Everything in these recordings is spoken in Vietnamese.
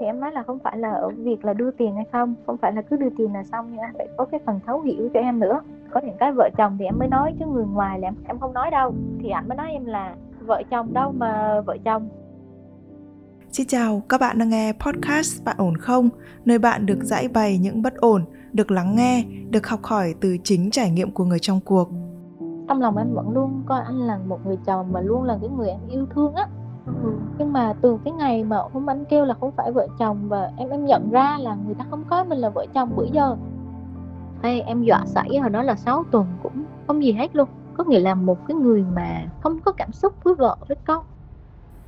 thì em nói là không phải là ở việc là đưa tiền hay không không phải là cứ đưa tiền là xong nhưng anh phải có cái phần thấu hiểu cho em nữa có những cái vợ chồng thì em mới nói chứ người ngoài là em em không nói đâu thì anh mới nói em là vợ chồng đâu mà vợ chồng Xin chào, các bạn đang nghe podcast Bạn ổn không? Nơi bạn được giải bày những bất ổn, được lắng nghe, được học hỏi từ chính trải nghiệm của người trong cuộc. Trong lòng em vẫn luôn coi anh là một người chồng và luôn là cái người em yêu thương á. Ừ. Nhưng mà từ cái ngày mà hôm anh kêu là không phải vợ chồng và em em nhận ra là người ta không có mình là vợ chồng bữa giờ. Hay em dọa sảy hồi đó là 6 tuần cũng không gì hết luôn. Có nghĩa là một cái người mà không có cảm xúc với vợ, với con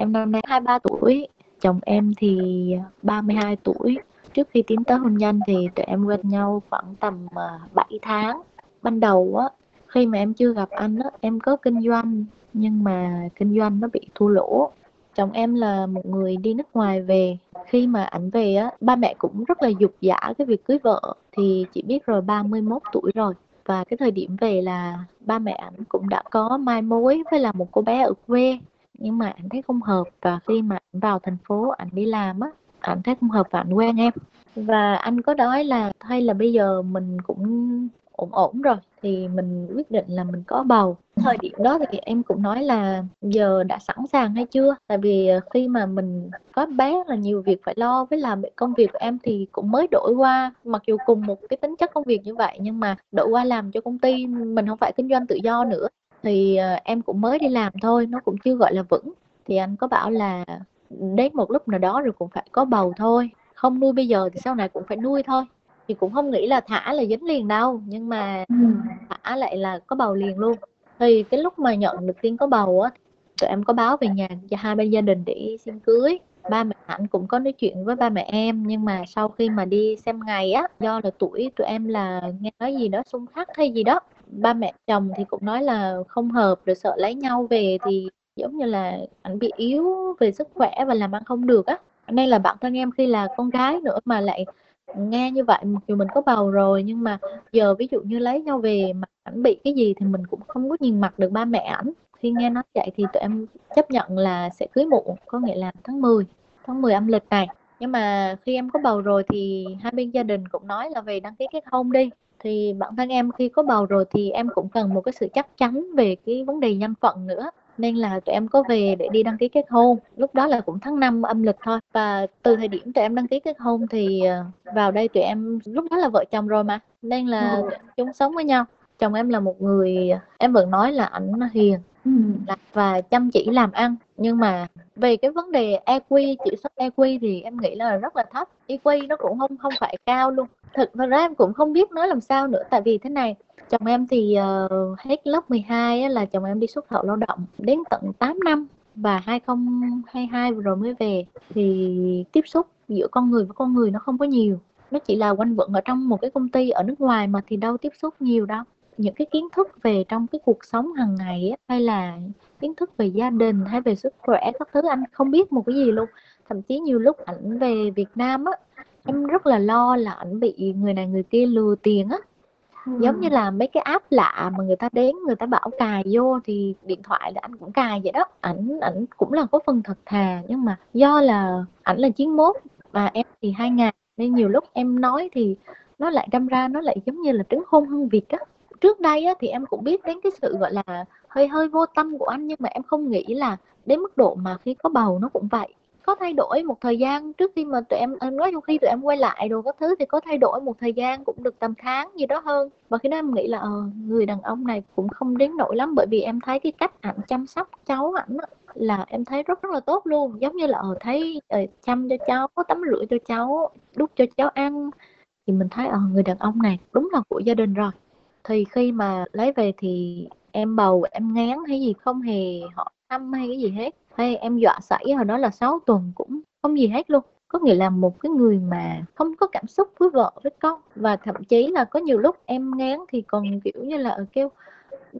Em năm nay 23 tuổi, chồng em thì à, 32 tuổi. Trước khi tiến tới hôn nhân thì tụi em quen nhau khoảng tầm à, 7 tháng. Ban đầu á, khi mà em chưa gặp anh á, em có kinh doanh nhưng mà kinh doanh nó bị thua lỗ. Chồng em là một người đi nước ngoài về. Khi mà ảnh về á, ba mẹ cũng rất là dục dã cái việc cưới vợ thì chỉ biết rồi 31 tuổi rồi và cái thời điểm về là ba mẹ ảnh cũng đã có mai mối với là một cô bé ở quê nhưng mà anh thấy không hợp và khi mà anh vào thành phố anh đi làm á anh thấy không hợp và anh quen em. Và anh có nói là hay là bây giờ mình cũng ổn ổn rồi, thì mình quyết định là mình có bầu. Thời điểm đó thì em cũng nói là giờ đã sẵn sàng hay chưa? Tại vì ờ, khi mà mình có bé là nhiều việc phải lo với làm công việc của em thì cũng mới đổi qua, mặc dù cùng một cái tính chất công việc như vậy, nhưng mà đổi qua làm cho công ty mình không phải kinh doanh tự do nữa thì ờ, em cũng mới đi làm thôi nó cũng chưa gọi là vững. Thì anh có bảo là đến một lúc nào đó rồi cũng phải có bầu thôi. Không nuôi bây giờ thì sau này cũng phải nuôi thôi. Thì cũng không nghĩ là thả là dính liền đâu nhưng mà ừ. thả lại là có bầu liền luôn. Thì cái lúc mà nhận được tin có bầu á tụi em có báo về nhà cho hai bên gia đình để xin cưới. Ba mẹ anh cũng có nói chuyện với ba mẹ em nhưng mà sau khi mà đi xem ngày á do là tuổi tụi em là nghe nói gì đó xung khắc hay gì đó ba mẹ chồng thì cũng nói là không hợp, rồi sợ lấy nhau về thì giống như là anh bị yếu về sức khỏe và làm ăn không được á. Nên là bản thân em khi là con gái nữa mà lại nghe như vậy, mặc dù mình có bầu rồi nhưng mà giờ ví dụ như lấy nhau về mà ảnh bị cái gì thì mình cũng không có nhìn mặt được ba mẹ ảnh. Khi nghe nói vậy thì tụi em chấp nhận là sẽ cưới muộn, có nghĩa là tháng 10 tháng 10 âm lịch này. Nhưng mà khi em có bầu rồi thì hai bên gia đình cũng nói là về đăng ký kết hôn đi thì bản thân em khi có bầu rồi thì em cũng cần một cái sự chắc chắn về cái vấn đề nhân phận nữa. Nên là tụi em có về để đi đăng ký kết hôn. Lúc đó là cũng tháng 5 âm lịch thôi. Và từ thời điểm tụi em đăng ký kết hôn thì ờ, vào đây tụi em lúc đó là vợ chồng rồi mà. Nên là ừ. chung sống với nhau chồng em là một người em vẫn nói là ảnh hiền ừ. và chăm chỉ làm ăn. Nhưng mà về cái vấn đề EQ chỉ số EQ thì em nghĩ là rất là thấp. EQ nó cũng không không phải cao luôn. Thực ra em cũng không biết nói làm sao nữa tại vì thế này chồng em thì uh, hết lớp 12 á, là chồng em đi xuất khẩu lao động đến tận 8 năm. Và 2022 rồi mới về thì tiếp xúc giữa con người với con người nó không có nhiều. Nó chỉ là quanh quẩn ở trong một cái công ty ở nước ngoài mà thì đâu tiếp xúc nhiều đâu những cái kiến thức về trong cái cuộc sống hàng ngày á, hay là kiến thức về gia đình hay về sức khỏe các thứ anh không biết một cái gì luôn. Thậm chí nhiều lúc ảnh về Việt Nam á em rất là lo là ảnh bị người này người kia lừa tiền á. Ừ. giống như là mấy cái app lạ mà người ta đến người ta bảo cài vô thì điện thoại là anh cũng cài vậy đó. Ảnh ảnh cũng là có phần thật thà nhưng mà do là ảnh là chiến mốt và em thì hai ngàn nên nhiều lúc em nói thì nó lại đâm ra nó lại giống như là trứng hôn hơn việc á trước đây á, thì em cũng biết đến cái sự gọi là hơi hơi vô tâm của anh nhưng mà em không nghĩ là đến mức độ mà khi có bầu nó cũng vậy. Có thay đổi một thời gian trước khi mà tụi em em nói trong khi tụi em quay lại đồ các thứ thì có thay đổi một thời gian cũng được tầm tháng gì đó hơn. Và khi đó em nghĩ là ờ, người đàn ông này cũng không đến nổi lắm bởi vì em thấy cái cách ảnh chăm sóc cháu ảnh là em thấy rất rất là tốt luôn. Giống như là ờ, thấy ờ, chăm cho cháu tắm rửa cho cháu đút cho cháu ăn thì mình thấy ờ, người đàn ông này đúng là của gia đình rồi thì khi mà lấy về thì em bầu, em ngán hay gì không hề họ thăm hay cái gì hết. Hay em dọa sảy hồi đó là 6 tuần cũng không gì hết luôn. Có nghĩa là một cái người mà không có cảm xúc với vợ, với con. Và thậm chí là có nhiều lúc em ngán thì còn, kiểu như là ờ, kêu,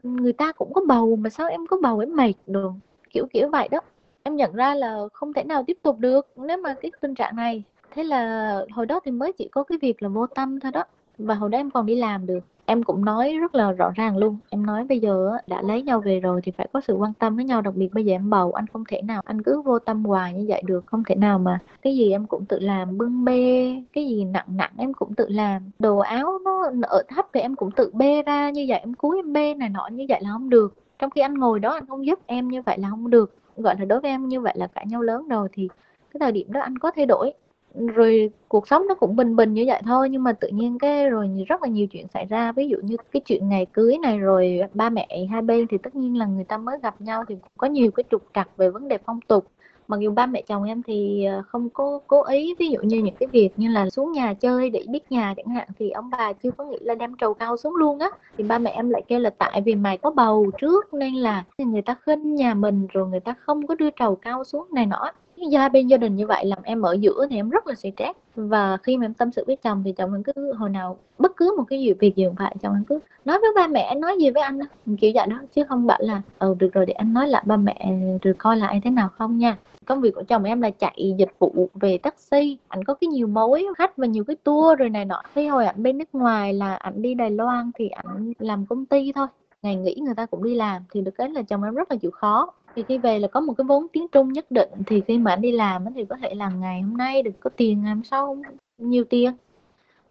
người ta cũng có bầu, mà sao em có bầu em mệt được? Kiểu kiểu vậy đó. Em nhận ra là không thể nào tiếp tục được nếu mà cái tình trạng này. Thế là hồi đó thì mới chỉ có cái việc là vô tâm thôi đó. Và hồi đó em còn đi làm được em cũng nói rất là rõ ràng luôn. Em nói bây giờ đã lấy nhau về rồi thì phải có sự quan tâm với nhau. Đặc biệt bây giờ em bầu, anh không thể nào, anh cứ vô tâm hoài như vậy được. Không thể nào mà cái gì em cũng tự làm, bưng bê, cái gì nặng nặng em cũng tự làm. Đồ áo nó ở thấp thì em cũng tự bê ra, như vậy em cúi em bê này nọ, như vậy là không được. Trong khi anh ngồi đó, anh không giúp em như vậy là không được. Gọi là đối với em như vậy là cãi nhau lớn rồi thì cái thời điểm đó anh có thay đổi rồi cuộc sống nó cũng bình bình như vậy thôi, nhưng mà tự nhiên cái rồi rất là nhiều chuyện xảy ra. Ví dụ như cái chuyện ngày cưới này rồi ba mẹ hai bên thì tất nhiên là người ta mới gặp nhau thì cũng có nhiều cái trục trặc về vấn đề phong tục. Mặc dù ba mẹ chồng em thì ờ, không có cố ý, ví dụ như những cái việc như là xuống nhà chơi để biết nhà chẳng hạn thì ông bà chưa có nghĩ là đem trầu cao xuống luôn á. Thì ba mẹ em lại kêu là tại vì mày có bầu trước nên là người ta khinh nhà mình rồi người ta không có đưa trầu cao xuống này nọ gia bên gia đình như vậy làm em ở giữa thì em rất là stress. Và khi mà em tâm sự với chồng thì chồng em cứ hồi nào bất cứ một cái gì, việc gì cũng vậy chồng em cứ nói với ba mẹ, nói gì với anh đó kiểu vậy đó, chứ không bảo là ừ được rồi, để anh nói lại ba mẹ rồi coi lại thế nào không nha. Công việc của chồng em là chạy dịch vụ về taxi, ảnh có cái nhiều mối khách và nhiều cái tour rồi này nọ. Khi hồi ảnh bên nước ngoài là ảnh đi Đài Loan thì ảnh làm công ty thôi. Ngày nghỉ người ta cũng đi làm, thì được cái là chồng em rất là chịu khó thì khi về là có một cái vốn tiếng Trung nhất định, thì khi mà anh đi làm thì có thể làm ngày hôm nay được có tiền, ngày hôm sau nhiều tiền.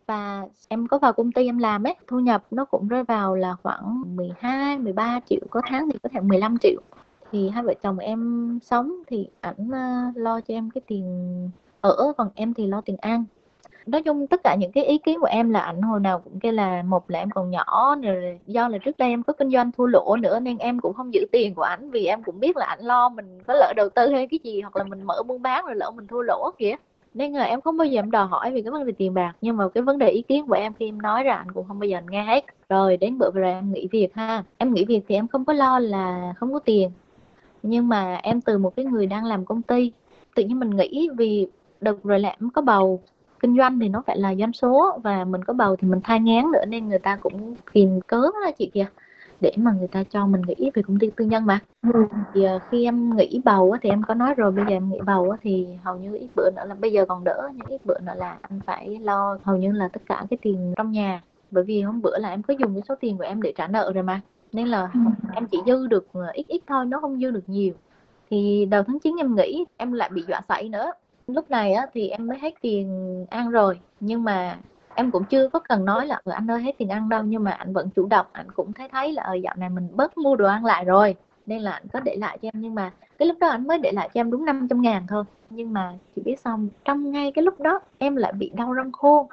Và em có vào công ty em làm ấy, thu nhập nó cũng rơi vào là khoảng 12 13 triệu, có tháng thì có thể 15 triệu. Thì hai vợ chồng em sống thì ảnh ờ, lo cho em cái tiền ở, còn em thì lo tiền ăn nói chung tất cả những cái ý kiến của em là ảnh hồi nào cũng kêu là một là em còn nhỏ, rồi do là trước đây em có kinh doanh thua lỗ nữa nên em cũng không giữ tiền của ảnh vì em cũng biết là ảnh lo mình có lỡ đầu tư hay cái gì hoặc là mình mở buôn bán rồi lỡ mình thua lỗ kìa. Nên là em không bao giờ em đòi hỏi về cái vấn đề tiền bạc, nhưng mà cái vấn đề ý kiến của em khi em nói ra anh cũng không bao giờ anh nghe hết. Rồi đến bữa vừa rồi em nghỉ việc ha. Em nghỉ việc thì em không có lo là không có tiền. Nhưng mà em từ một cái người đang làm công ty, tự nhiên mình nghĩ vì được rồi là em có bầu kinh doanh thì nó phải là doanh số và mình có bầu thì mình thai ngán nữa nên người ta cũng tìm cớ đó chị kìa. Để mà người ta cho mình nghỉ về công ty tư nhân mà. Ừ. thì uh, khi em nghỉ bầu thì em có nói rồi bây giờ em nghỉ bầu thì hầu như ít bữa nữa là bây giờ còn đỡ nhưng ít bữa nữa là anh phải lo hầu như là tất cả cái tiền trong nhà. Bởi vì hôm bữa là em có dùng cái số tiền của em để trả nợ rồi mà. Nên là ừ. em chỉ dư được ờ, ít ít thôi nó không dư được nhiều. Thì đầu tháng 9 em nghỉ em lại bị dọa sảy nữa lúc này á, thì em mới hết tiền ăn rồi. Nhưng mà em cũng chưa có cần nói là ừ, anh ơi hết tiền ăn đâu. Nhưng mà anh vẫn chủ động anh cũng thấy thấy là ở dạo này mình bớt mua đồ ăn lại rồi. Nên là anh có để lại cho em. Nhưng mà cái lúc đó anh mới để lại cho em đúng 500 ngàn thôi. Nhưng mà chị biết xong trong ngay cái lúc đó em lại bị đau răng khô.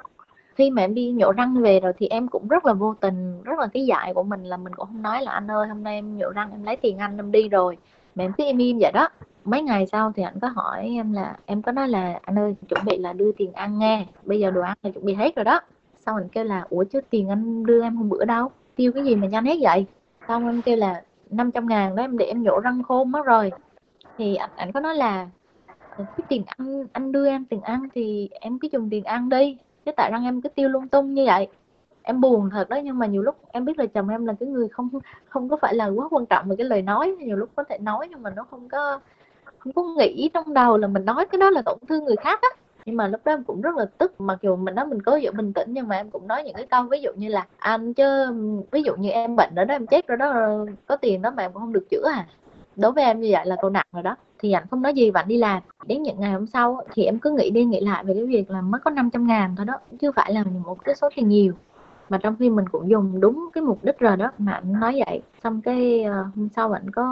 Khi mà em đi nhổ răng về rồi thì em cũng rất là vô tình rất là cái dại của mình là mình cũng không nói là anh ơi hôm nay em nhổ răng em lấy tiền anh em đi rồi mà em cứ im im vậy đó. Mấy ngày sau thì anh có hỏi em là em có nói là anh ơi chuẩn bị là đưa tiền ăn nghe bây giờ đồ ăn là chuẩn bị hết rồi đó. Xong anh kêu là ủa chứ tiền anh đưa em hôm bữa đâu? Tiêu cái gì mà nhanh hết vậy? Xong em kêu là 500 ngàn đó em để em nhổ răng khôn mất rồi. Thì anh, anh có nói là ừ, cái tiền ăn anh đưa em tiền ăn thì em cứ dùng tiền ăn đi chứ tại răng em cứ tiêu lung tung như vậy em buồn thật đó, nhưng mà nhiều lúc em biết là chồng em là cái người không không có phải là quá quan trọng về cái lời nói. Nhiều lúc có thể nói nhưng mà nó không có không có nghĩ trong đầu là mình nói cái đó là tổn thương người khác á. Nhưng mà lúc đó em cũng rất là tức, mặc dù mình nói mình cố giữ bình tĩnh nhưng mà em cũng nói những cái câu ví dụ như là, anh chứ, ví dụ như em bệnh ở đó, em chết rồi đó, có tiền đó mà em cũng không được chữa à. Đối với em như vậy là câu nặng rồi đó. Thì anh không nói gì và anh đi làm. Đến những ngày hôm sau thì em cứ nghĩ đi nghĩ lại về cái việc là mất có 500 ngàn thôi đó, chứ phải là một cái số tiền nhiều mà trong khi mình cũng dùng đúng cái mục đích rồi đó mà anh nói vậy. Xong cái uh, hôm sau anh có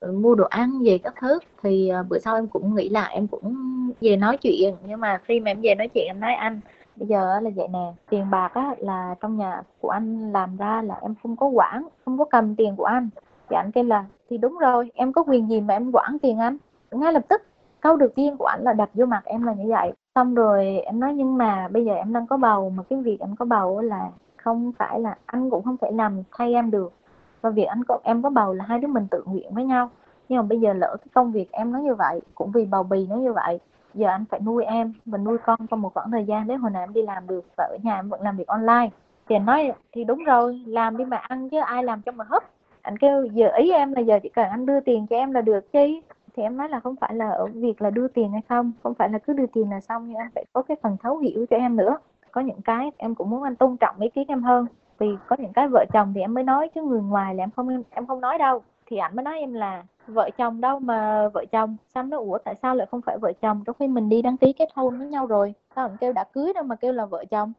ừ, mua đồ ăn về các thứ thì uh, bữa sau em cũng nghĩ lại em cũng về nói chuyện. Nhưng mà khi mà em về nói chuyện em nói anh bây giờ là vậy nè tiền bạc á là trong nhà của anh làm ra là em không có quản không có cầm tiền của anh. Thì anh kêu là thì đúng rồi em có quyền gì mà em quản tiền anh? Ngay lập tức câu đầu tiên của ảnh là đập vô mặt em là như vậy. Xong rồi em nói, nhưng mà bây giờ em đang có bầu, mà cái việc em có bầu là không phải là, anh cũng không thể làm thay em được. Và việc anh có, em có bầu là hai đứa mình tự nguyện với nhau. Nhưng mà bây giờ lỡ cái công việc em nó như vậy, cũng vì bầu bì nó như vậy, giờ anh phải nuôi em và nuôi con trong một khoảng thời gian đấy hồi nào em đi làm được và ở nhà em vẫn làm việc online. Thì anh nói, thì đúng rồi, làm đi mà ăn chứ ai làm cho mà hấp anh kêu, giờ ý em là giờ chỉ cần anh đưa tiền cho em là được chi thì em nói là không phải là ở việc là đưa tiền hay không không phải là cứ đưa tiền là xong nhưng anh phải có cái phần thấu hiểu cho em nữa. Có những cái em cũng muốn anh tôn trọng ý kiến em hơn, vì có những cái vợ chồng thì em mới nói chứ người ngoài là em không em không nói đâu. Thì anh mới nói em là vợ chồng đâu mà vợ chồng, xong nó, ủa, tại sao lại không phải vợ chồng? Trong khi mình đi đăng ký kết hôn với nhau rồi, sao anh kêu đã cưới đâu mà kêu là vợ chồng?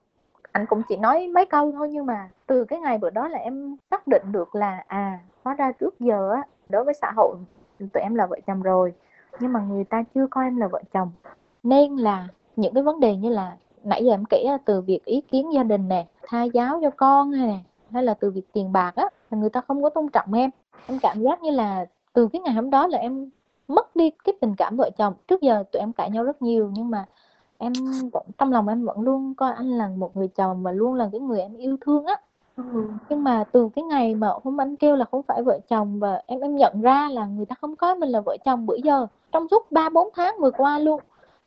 Anh cũng chỉ nói mấy câu thôi nhưng mà từ cái ngày bữa đó là em xác định được là à hóa ra trước giờ á, đối với xã hội tụi em là vợ chồng rồi, nhưng mà người ta chưa coi em là vợ chồng. Nên là những cái vấn đề như là nãy giờ em kể từ việc ý kiến gia đình nè, tha giáo cho con hay nè, hay là từ việc tiền bạc á, là người ta không có tôn trọng em. Em cảm giác như là từ cái ngày hôm đó là em mất đi cái tình cảm vợ chồng. Trước giờ tụi em cãi nhau rất nhiều, nhưng mà em vẫn, trong lòng em vẫn luôn coi anh là một người chồng và luôn là cái người em yêu thương á ừ. nhưng mà từ cái ngày mà hôm anh kêu là không phải vợ chồng và em em nhận ra là người ta không coi mình là vợ chồng bữa giờ, trong suốt ba, bốn tháng vừa qua luôn.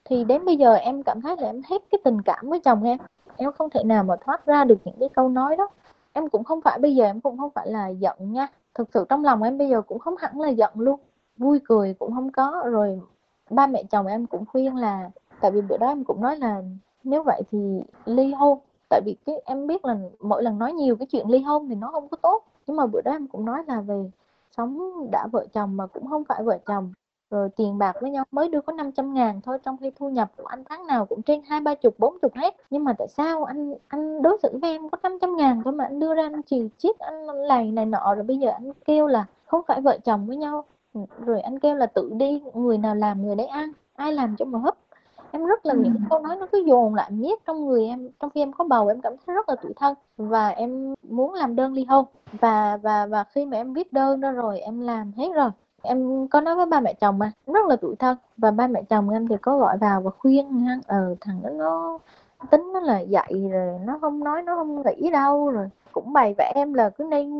Thì đến bây giờ em cảm thấy là em hết cái tình cảm với chồng em. Em không thể nào mà thoát ra được những cái câu nói đó. Em cũng không phải, bây giờ em cũng không phải là giận nha. Thực sự trong lòng em bây giờ cũng không hẳn là giận luôn. Vui cười cũng không có. Rồi ba mẹ chồng em cũng khuyên là, tại vì bữa đó em cũng nói là nếu vậy thì ly hôn tại vì cái, em biết là mỗi lần nói nhiều cái chuyện ly hôn thì nó không có tốt. Nhưng mà bữa đó em cũng nói là về sống đã vợ chồng mà cũng không phải vợ chồng. Rồi tiền bạc với nhau mới đưa có 500 ngàn thôi, trong khi thu nhập của anh tháng nào cũng trên hai ba chục, bốn chục hết. Nhưng mà tại sao anh anh đối xử với em có 500 ngàn thôi mà anh đưa ra anh chỉ chiết anh lầy này nọ, rồi bây giờ anh kêu là không phải vợ chồng với nhau. Rồi anh kêu là tự đi, người nào làm người đấy ăn, ai làm cho mà hấp em rất là những cái câu nói nó cứ dồn lại miết trong người em trong khi em có bầu em cảm thấy rất là tủi thân và em muốn làm đơn ly hôn. Và và và khi mà em viết đơn đó rồi em làm hết rồi em có nói với ba mẹ chồng mà rất là tủi thân. Và ba mẹ chồng em thì có gọi vào và khuyên ha ờ thằng đó nó tính nó là dạy rồi nó không nói nó không nghĩ đâu. Rồi cũng bày vẽ em là cứ nên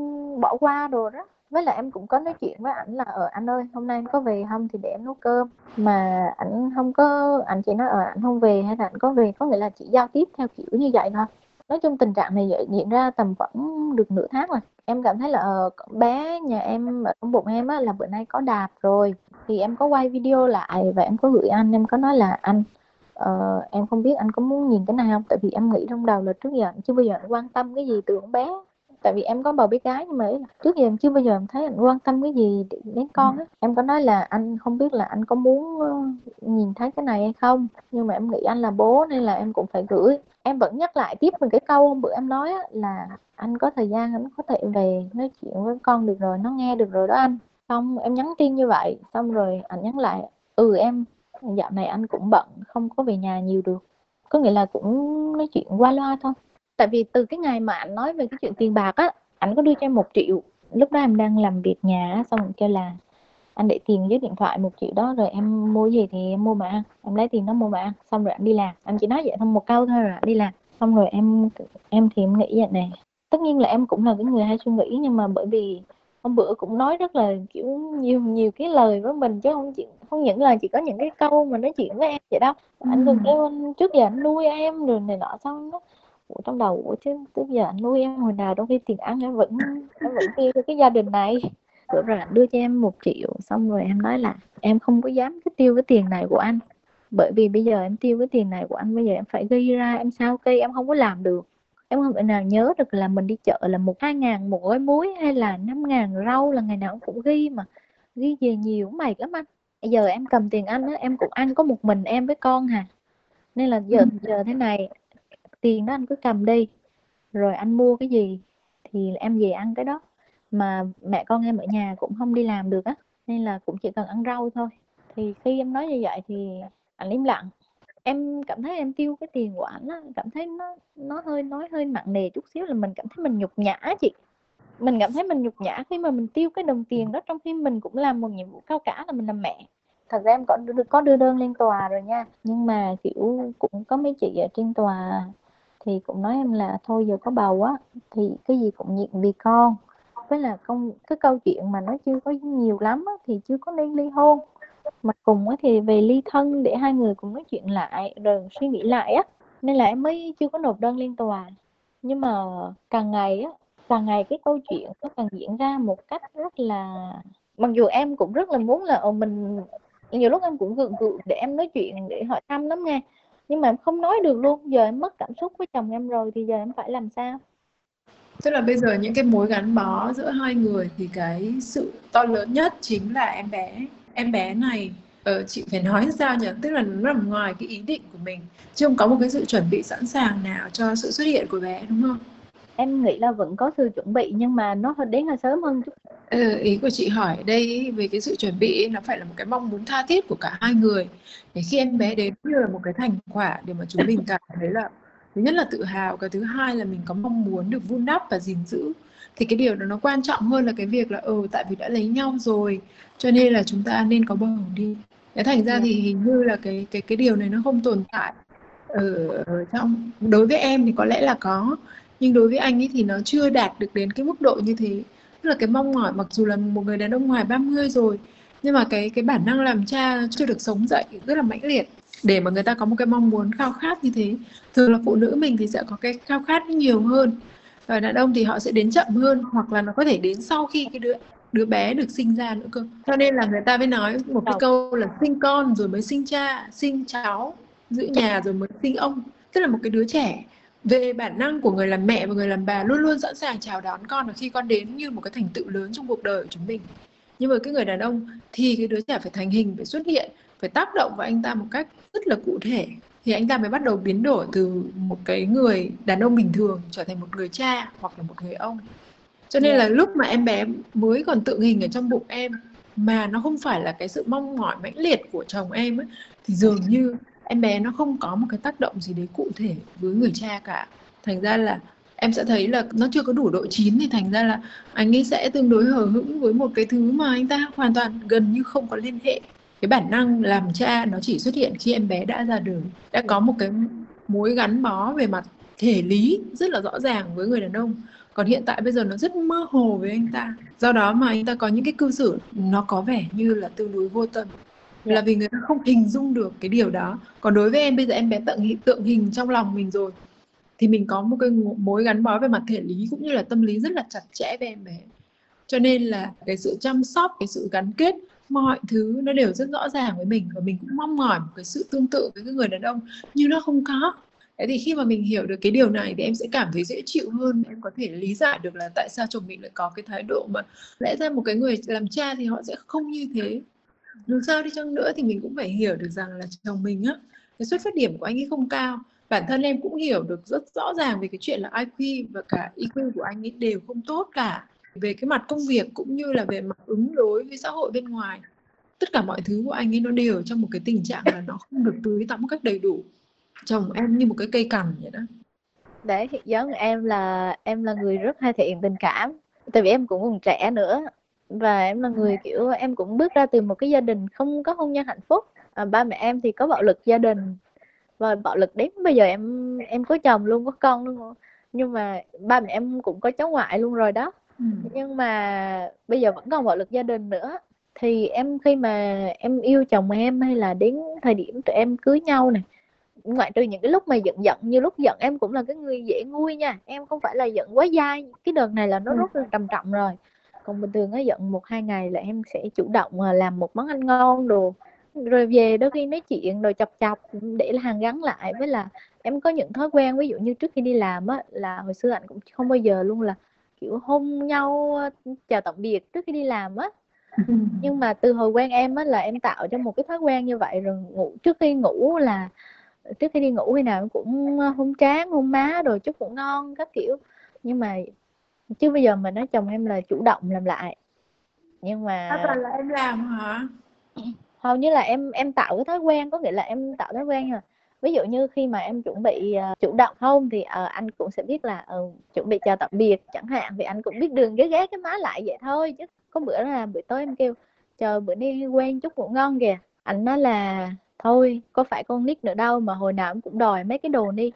bỏ qua rồi đó với lại em cũng có nói chuyện với ảnh là ở anh ơi hôm nay anh có về không? Thì để em nấu cơm. Mà ảnh không có ảnh chỉ nói ở ảnh không về hay là ảnh có về có nghĩa là chỉ giao tiếp theo kiểu như vậy thôi. Nói chung tình trạng này diễn ra tầm khoảng được nửa tháng rồi. Em cảm thấy là ờ, bé nhà em ở trong bụng em á là bữa nay có đạp rồi. Thì em có quay video lại và em có gửi anh em có nói là anh uh, em không biết anh có muốn nhìn cái này không? Tại vì em nghĩ trong đầu là trước giờ anh bây giờ anh quan tâm cái gì từ con bé tại vì em có bầu bé gái nhưng mà trước giờ em chưa bao giờ em thấy anh quan tâm cái gì đến con á. Em có nói là anh không biết là anh có muốn nhìn thấy cái này hay không nhưng mà em nghĩ anh là bố nên là em cũng phải gửi. Em vẫn nhắc lại tiếp một cái câu hôm bữa em nói á, là anh có thời gian anh có thể về nói chuyện với con được rồi nó nghe được rồi đó anh. Xong em nhắn tin như vậy xong rồi anh nhắn lại ừ em dạo này anh cũng bận không có về nhà nhiều được. Có nghĩa là cũng nói chuyện qua loa thôi tại vì từ cái ngày mà anh nói về cái chuyện tiền bạc á anh có đưa cho em một triệu. Lúc đó em đang làm việc nhà xong rồi kêu là anh để tiền với điện thoại một triệu đó rồi em mua gì thì em mua mà. Ăn em lấy tiền đó mua mà. Ăn xong rồi anh đi làm. Anh chỉ nói vậy thôi một câu thôi rồi đi làm. Xong rồi em em thì em nghĩ vậy này tất nhiên là em cũng là cái người hay suy nghĩ nhưng mà bởi vì hôm bữa cũng nói rất là kiểu nhiều nhiều cái lời với mình chứ không chỉ không những là chỉ có những cái câu mà nói chuyện với em vậy đâu. Ừ. anh còn kêu trước giờ anh nuôi em rồi này nọ xong đó Ủa, trong đầu ủa chứ trước giờ anh nuôi em hồi nào trong khi tiền ăn em vẫn em vẫn tiêu cho cái gia đình này. Bữa rồi anh đưa cho em một triệu xong rồi em nói là em không có dám cái tiêu cái tiền này của anh. Bởi vì bây giờ em tiêu cái tiền này của anh bây giờ em phải ghi ra em sao cây em không có làm được. Em không thể nào nhớ được là mình đi chợ là một hai ngàn một gói muối hay là năm ngàn rau là ngày nào cũng ghi mà ghi về nhiều mày lắm anh. Bây giờ em cầm tiền anh á em cũng ăn có một mình em với con hà. Nên là giờ giờ thế này tiền đó anh cứ cầm đi. Rồi anh mua cái gì thì em về ăn cái đó. Mà mẹ con em ở nhà cũng không đi làm được á, nên là cũng chỉ cần ăn rau thôi. Thì khi em nói như vậy thì anh im lặng. Em cảm thấy em tiêu cái tiền của ảnh á cảm thấy nó nó hơi, nói hơi nặng nề chút xíu là mình cảm thấy mình nhục nhã chị. Mình cảm thấy mình nhục nhã khi mà mình tiêu cái đồng tiền đó, trong khi mình cũng làm một nhiệm vụ cao cả là mình làm mẹ. Thật ra em có có đưa đơn lên tòa rồi nha. Nhưng mà, kiểu, cũng có mấy chị ở trên tòa thì cũng nói em là thôi giờ có bầu á thì cái gì cũng nhịn vì con. Với là công cái câu chuyện mà nó chưa có nhiều lắm á, thì chưa có nên ly hôn. Mà cùng á thì về ly thân để hai người cùng nói chuyện lại rồi suy nghĩ lại á nên là em mới chưa có nộp đơn lên tòa. Nhưng mà càng ngày á càng ngày cái câu chuyện nó càng diễn ra một cách rất là mặc dù em cũng rất là muốn là ờ, mình nhiều lúc em cũng gượng gượng để em nói chuyện để hỏi thăm lắm nha nhưng mà em không nói được luôn giờ em mất cảm xúc với chồng em rồi thì giờ em phải làm sao? Tức là bây giờ những cái mối gắn bó giữa hai người thì cái sự to lớn nhất chính là em bé. Em bé này ờ, chị phải nói sao nhỉ? Tức là nó nằm ngoài cái ý định của mình. Chứ không có một cái sự chuẩn bị sẵn sàng nào cho sự xuất hiện của bé đúng không? Em nghĩ là vẫn có sự chuẩn bị nhưng mà nó đến là sớm hơn chút. Ừ, ý của chị hỏi đây về cái sự chuẩn bị nó phải là một cái mong muốn tha thiết của cả hai người. Để khi em bé đến như là một cái thành quả để mà chúng mình cảm thấy là thứ nhất là tự hào cái thứ hai là mình có mong muốn được vun đắp và gìn giữ. Thì cái điều đó nó quan trọng hơn là cái việc là ừ tại vì đã lấy nhau rồi cho nên là chúng ta nên có bầu đi. Thế thành ra thì hình như là cái cái cái điều này nó không tồn tại ở, ở trong đối với em thì có lẽ là có nhưng đối với anh ấy thì nó chưa đạt được đến cái mức độ như thế. Tức là cái mong mỏi mặc dù là một người đàn ông ngoài 30 rồi nhưng mà cái cái bản năng làm cha chưa được sống dậy rất là mãnh liệt. Để mà người ta có một cái mong muốn khao khát như thế thường là phụ nữ mình thì sẽ có cái khao khát nhiều hơn. Và đàn ông thì họ sẽ đến chậm hơn hoặc là nó có thể đến sau khi cái đứa đứa bé được sinh ra nữa cơ. Cho nên là người ta mới nói một cái câu là sinh con rồi mới sinh cha sinh cháu giữ nhà rồi mới sinh ông. Tức là một cái đứa trẻ về bản năng của người làm mẹ và người làm bà luôn luôn sẵn sàng chào đón con khi con đến như một cái thành tựu lớn trong cuộc đời của chúng mình. Nhưng mà cái người đàn ông thì cái đứa trẻ phải thành hình phải xuất hiện phải tác động vào anh ta một cách rất là cụ thể. Thì anh ta mới bắt đầu biến đổi từ một cái người đàn ông bình thường trở thành một người cha hoặc là một người ông. Cho nên là lúc mà em bé mới còn tượng hình ở trong bụng em mà nó không phải là cái sự mong mỏi mãnh liệt của chồng em ấy thì dường như em bé nó không có một cái tác động gì đấy cụ thể với người cha cả. Thành ra là em sẽ thấy là nó chưa có đủ độ chín thì thành ra là anh ấy sẽ tương đối hờ hững với một cái thứ mà anh ta hoàn toàn gần như không có liên hệ. Cái bản năng làm cha nó chỉ xuất hiện khi em bé đã ra đời, đã có một cái mối gắn bó về mặt thể lý rất là rõ ràng với người đàn ông. Còn hiện tại bây giờ nó rất mơ hồ với anh ta. Do đó mà anh ta có những cái cư xử nó có vẻ như là tương đối vô tâm là vì người ta không hình dung được cái điều đó. Còn đối với em bây giờ em bé hình, tượng hình trong lòng mình rồi. Thì mình có một cái mối gắn bó về mặt thể lý cũng như là tâm lý rất là chặt chẽ với em bé. Cho nên là cái sự chăm sóc cái sự gắn kết mọi thứ nó đều rất rõ ràng với mình và mình cũng mong mỏi một cái sự tương tự với cái người đàn ông nhưng nó không có. Thế thì khi mà mình hiểu được cái điều này thì em sẽ cảm thấy dễ chịu hơn. Em có thể lý giải được là tại sao chồng mình lại có cái thái độ mà lẽ ra một cái người làm cha thì họ sẽ không như thế dù sao đi chăng nữa thì mình cũng phải hiểu được rằng là chồng mình á, cái xuất phát điểm của anh ấy không cao. Bản thân em cũng hiểu được rất rõ ràng về cái chuyện là IQ và cả EQ của anh ấy đều không tốt cả. Về cái mặt công việc cũng như là về mặt ứng đối với xã hội bên ngoài, tất cả mọi thứ của anh ấy nó đều trong một cái tình trạng là nó không được tưới tắm một cách đầy đủ. Chồng em như một cái cây cằn vậy đó. Để giống em là em là người rất hay thể hiện tình cảm. Tại vì em cũng còn trẻ nữa và em là người kiểu em cũng bước ra từ một cái gia đình không có hôn nhân hạnh phúc. À, ba mẹ em thì có bạo lực gia đình. Và bạo lực đến bây giờ em em có chồng luôn có con luôn. Nhưng mà ba mẹ em cũng có cháu ngoại luôn rồi đó. Ừ. nhưng mà bây giờ vẫn còn bạo lực gia đình nữa. Thì em khi mà em yêu chồng em hay là đến thời điểm tụi em cưới nhau này ngoại trừ những cái lúc mà giận giận như lúc giận em cũng là cái người dễ nguôi nha. Em không phải là giận quá dai cái đợt này là nó ừ. rất là trầm trọng rồi còn bình thường á giận một hai ngày là em sẽ chủ động à, làm một món ăn ngon đồ. Rồi về đôi khi nói chuyện rồi chọc chọc để là hàng gắn lại với là em có những thói quen ví dụ như trước khi đi làm á là hồi xưa anh cũng không bao giờ luôn là kiểu hôn nhau chào tạm biệt trước khi đi làm á. Nhưng mà từ hồi quen em á là em tạo cho một cái thói quen như vậy rồi ngủ trước khi ngủ là trước khi đi ngủ khi nào cũng hôn trán hôn má rồi chúc ngủ ngon các kiểu. Nhưng mà chứ bây giờ mình nói chồng em là chủ động làm lại. Nhưng mà à, là em làm hả? Hầu như là em em tạo cái thói quen có nghĩa là em tạo thói quen rồi ví dụ như khi mà em chuẩn bị uh, chủ động không thì uh, anh cũng sẽ biết là uh, chuẩn bị chào tạm biệt chẳng hạn thì anh cũng biết đường ghé ghé cái má lại vậy thôi chứ. Có bữa là buổi tối em kêu chờ bữa đi quen chút ngủ ngon kìa. Anh nói là thôi có phải con nít nữa đâu mà hồi nào cũng đòi mấy cái đồ đi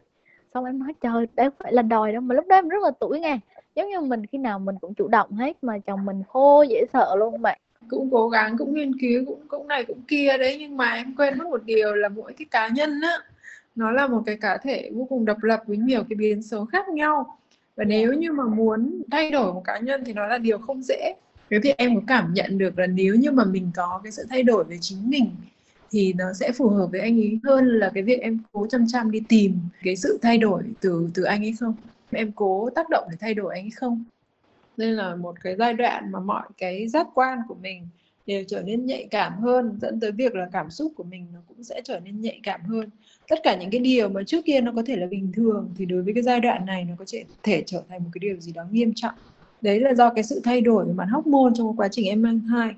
xong em nói trời đây phải là đòi đâu mà lúc đó em rất là tuổi nghe giống như mình khi nào mình cũng chủ động hết mà chồng mình khô dễ sợ luôn bạn. Cũng cố gắng cũng nghiên cứu cũng cũng này cũng kia đấy nhưng mà em quên mất một điều là mỗi cái cá nhân á nó là một cái cá thể vô cùng độc lập với nhiều cái biến số khác nhau. Và nếu như mà muốn thay đổi một cá nhân thì nó là điều không dễ. Nếu thì em có cảm nhận được là nếu như mà mình có cái sự thay đổi về chính mình thì nó sẽ phù hợp với anh ấy hơn là cái việc em cố chăm chăm đi tìm cái sự thay đổi từ từ anh ấy không? Em cố tác động để thay đổi anh ấy không? Nên là một cái giai đoạn mà mọi cái giác quan của mình đều trở nên nhạy cảm hơn, dẫn tới việc là cảm xúc của mình nó cũng sẽ trở nên nhạy cảm hơn. Tất cả những cái điều mà trước kia nó có thể là bình thường thì đối với cái giai đoạn này nó có thể trở thành một cái điều gì đó nghiêm trọng. Đấy là do cái sự thay đổi về mặt hormone trong quá trình em mang thai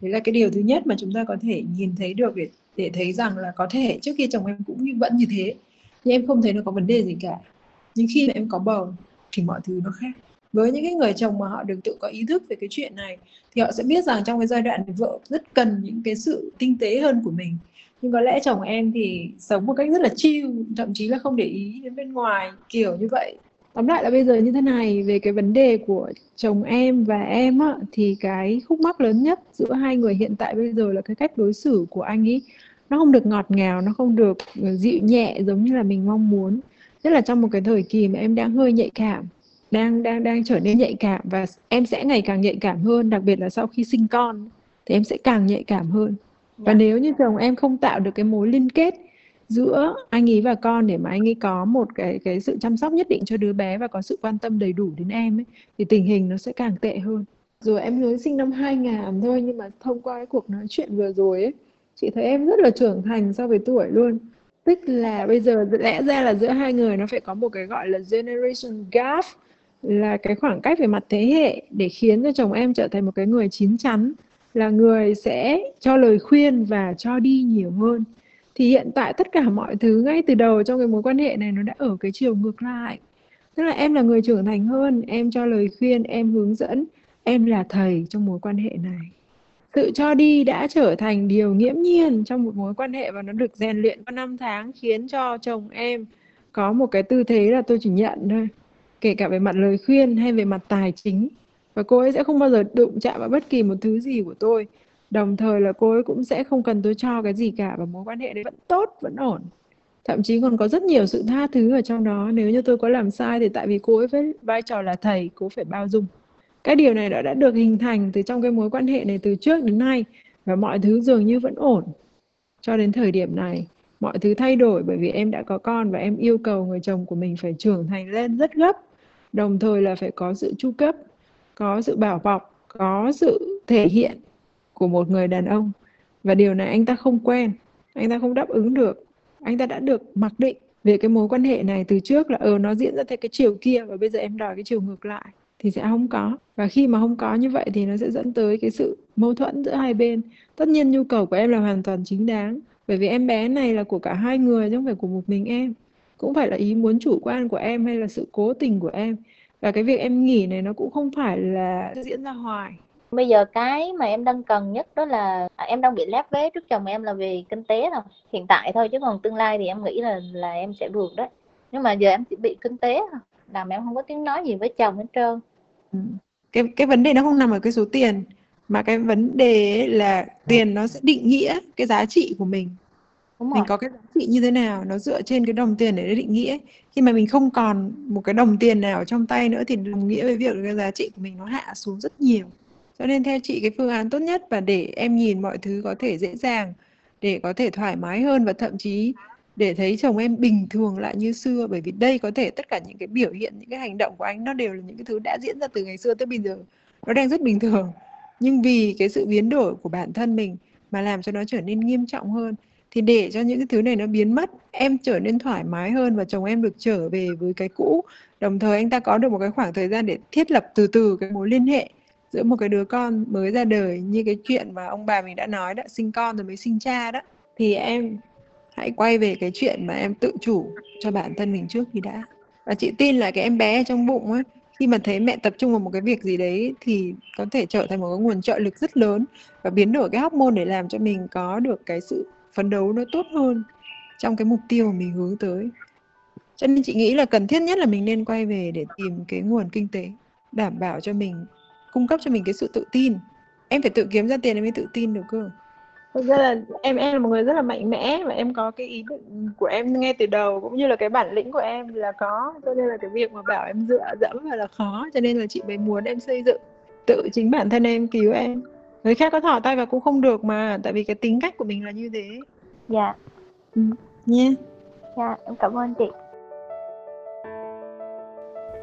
đấy là cái điều thứ nhất mà chúng ta có thể nhìn thấy được để để thấy rằng là có thể trước kia chồng em cũng như vẫn như thế. Nhưng em không thấy nó có vấn đề gì cả. Nhưng khi mà em có bầu thì mọi thứ nó khác. Với những cái người chồng mà họ được tự có ý thức về cái chuyện này, thì họ sẽ biết rằng trong cái giai đoạn vợ rất cần những cái sự tinh tế hơn của mình. Nhưng có lẽ chồng em thì sống một cách rất là chill, thậm chí là không để ý đến bên ngoài, kiểu như vậy tóm lại là bây giờ như thế này về cái vấn đề của chồng em và em á thì cái khúc mắc lớn nhất giữa hai người hiện tại bây giờ là cái cách đối xử của anh ấy nó không được ngọt ngào nó không được ờ, dịu nhẹ giống như là mình mong muốn nhất là trong một cái thời kỳ mà em đang hơi nhạy cảm đang đang đang trở nên nhạy cảm và em sẽ ngày càng nhạy cảm hơn đặc biệt là sau khi sinh con thì em sẽ càng nhạy cảm hơn và. Dạ. nếu như chồng em không tạo được cái mối liên kết giữa anh ấy và con để mà anh ấy có một cái cái sự chăm sóc nhất định cho đứa bé và có sự quan tâm đầy đủ đến em ấy, thì tình hình nó sẽ càng tệ hơn. Rồi em mới sinh năm 2000 thôi, nhưng mà thông qua cái cuộc nói chuyện vừa rồi ấy, chị thấy em rất là trưởng thành so với tuổi luôn. Tức là bây giờ lẽ ra là giữa hai người nó phải có một cái gọi là generation gap, là cái khoảng cách về mặt thế hệ để khiến cho chồng em trở thành một cái người chín chắn, là người sẽ cho lời khuyên và cho đi nhiều hơn thì hiện tại tất cả mọi thứ ngay từ đầu trong cái mối quan hệ này nó đã ở cái chiều ngược lại. Tức là em là người trưởng thành hơn, em cho lời khuyên, em hướng dẫn, em là thầy trong mối quan hệ này. Tự cho đi đã trở thành điều nghiễm nhiên trong một mối quan hệ và nó được rèn luyện qua năm tháng khiến cho chồng em có một cái tư thế là tôi chỉ nhận thôi. Kể cả về mặt lời khuyên hay về mặt tài chính. Và cô ấy sẽ không bao giờ đụng chạm vào bất kỳ một thứ gì của tôi đồng thời là cô ấy cũng sẽ không cần tôi cho cái gì cả và mối quan hệ đấy vẫn tốt, vẫn ổn. Thậm chí còn có rất nhiều sự tha thứ ở trong đó. Nếu như tôi có làm sai thì tại vì cô ấy với vai trò là thầy, cô phải bao dung. Cái điều này đã đã được hình thành từ trong cái mối quan hệ này từ trước đến nay và mọi thứ dường như vẫn ổn. Cho đến thời điểm này, mọi thứ thay đổi bởi vì em đã có con và em yêu cầu người chồng của mình phải trưởng thành lên rất gấp. Đồng thời là phải có sự chu cấp, có sự bảo bọc, có sự thể hiện của một người đàn ông. Và điều này anh ta không quen, anh ta không đáp ứng được. Anh ta đã được mặc định về cái mối quan hệ này từ trước là ờ nó diễn ra theo cái chiều kia và bây giờ em đòi cái chiều ngược lại thì sẽ không có. Và khi mà không có như vậy thì nó sẽ dẫn tới cái sự mâu thuẫn giữa hai bên. Tất nhiên nhu cầu của em là hoàn toàn chính đáng, bởi vì em bé này là của cả hai người chứ không phải của một mình em. Cũng phải là ý muốn chủ quan của em hay là sự cố tình của em. Và cái việc em nghỉ này nó cũng không phải là diễn ra hoài bây giờ cái mà em đang cần nhất đó là à, em đang bị lép vế trước chồng em là về kinh tế thôi hiện tại thôi chứ còn tương lai thì em nghĩ là là em sẽ vượt đấy. Nhưng mà giờ em chỉ bị kinh tế thôi làm em không có tiếng nói gì với chồng hết trơn. Ừ. cái cái vấn đề nó không nằm ở cái số tiền mà cái vấn đề là tiền nó sẽ định nghĩa cái giá trị của mình. Đúng mình có cái giá trị như thế nào nó dựa trên cái đồng tiền để định nghĩa. Khi mà mình không còn một cái đồng tiền nào trong tay nữa thì đồng nghĩa với việc cái giá trị của mình nó hạ xuống rất nhiều cho nên theo chị, cái phương án tốt nhất và để em nhìn mọi thứ có thể dễ dàng, để có thể thoải mái hơn và thậm chí để thấy chồng em bình thường lại như xưa. Bởi vì đây có thể tất cả những cái biểu hiện, những cái hành động của anh nó đều là những cái thứ đã diễn ra từ ngày xưa tới bây giờ. Nó đang rất bình thường. Nhưng vì cái sự biến đổi của bản thân mình mà làm cho nó trở nên nghiêm trọng hơn, thì để cho những cái thứ này nó biến mất, em trở nên thoải mái hơn và chồng em được trở về với cái cũ. Đồng thời anh ta có được một cái khoảng thời gian để thiết lập từ từ cái mối liên hệ giữa một cái đứa con mới ra đời như cái chuyện mà ông bà mình đã nói đã sinh con rồi mới sinh cha đó, thì em hãy quay về cái chuyện mà em tự chủ cho bản thân mình trước thì đã. Và chị tin là cái em bé trong bụng ấy khi mà thấy mẹ tập trung vào một cái việc gì đấy thì có thể trở thành một cái nguồn trợ lực rất lớn và biến đổi cái hormone để làm cho mình có được cái sự phấn đấu nó tốt hơn trong cái mục tiêu mà mình hướng tới. Cho nên chị nghĩ là cần thiết nhất là mình nên quay về để tìm cái nguồn kinh tế đảm bảo cho mình cung cấp cho mình cái sự tự tin. Em phải tự kiếm ra tiền em mới tự tin được cơ. Thực ra là em em là một người rất là mạnh mẽ và em có cái ý định của em ngay từ đầu cũng như là cái bản lĩnh của em là có. Cho nên là cái việc mà bảo em dựa dẫm vào là khó cho nên là chị mới muốn em xây dựng tự chính bản thân em cứu em. Người khác có thỏ tay vào cũng không được mà tại vì cái tính cách của mình là như thế. Dạ. Ừ. nha. Dạ em cảm ơn chị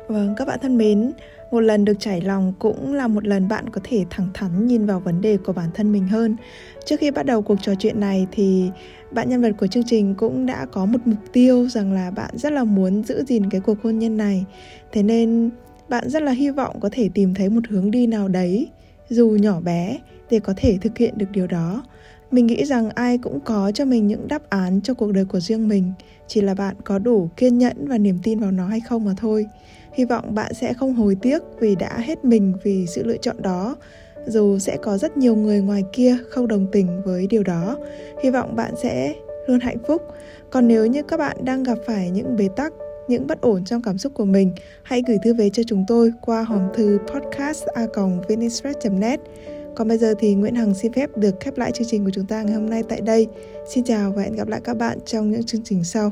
Vâng, các bạn thân mến, một lần được trải lòng cũng là một lần bạn có thể thẳng thắn nhìn vào vấn đề của bản thân mình hơn. Trước khi bắt đầu cuộc trò chuyện này thì bạn nhân vật của chương trình cũng đã có một mục tiêu rằng là bạn rất là muốn giữ gìn cái cuộc hôn nhân này. Thế nên bạn rất là hy vọng có thể tìm thấy một hướng đi nào đấy, dù nhỏ bé, để có thể thực hiện được điều đó. Mình nghĩ rằng ai cũng có cho mình những đáp án cho cuộc đời của riêng mình, chỉ là bạn có đủ kiên nhẫn và niềm tin vào nó hay không mà thôi. Hy vọng bạn sẽ không hối tiếc vì đã hết mình vì sự lựa chọn đó dù sẽ có rất nhiều người ngoài kia không đồng tình với điều đó. Hy vọng bạn sẽ luôn hạnh phúc. Còn nếu như các bạn đang gặp phải những bế tắc những bất ổn trong cảm xúc của mình hãy gửi thư về cho chúng tôi qua hòm thư podcast a net còn bây giờ thì Nguyễn Hằng xin phép được khép lại chương trình của chúng ta ngày hôm nay tại đây. Xin chào và hẹn gặp lại các bạn trong những chương trình sau.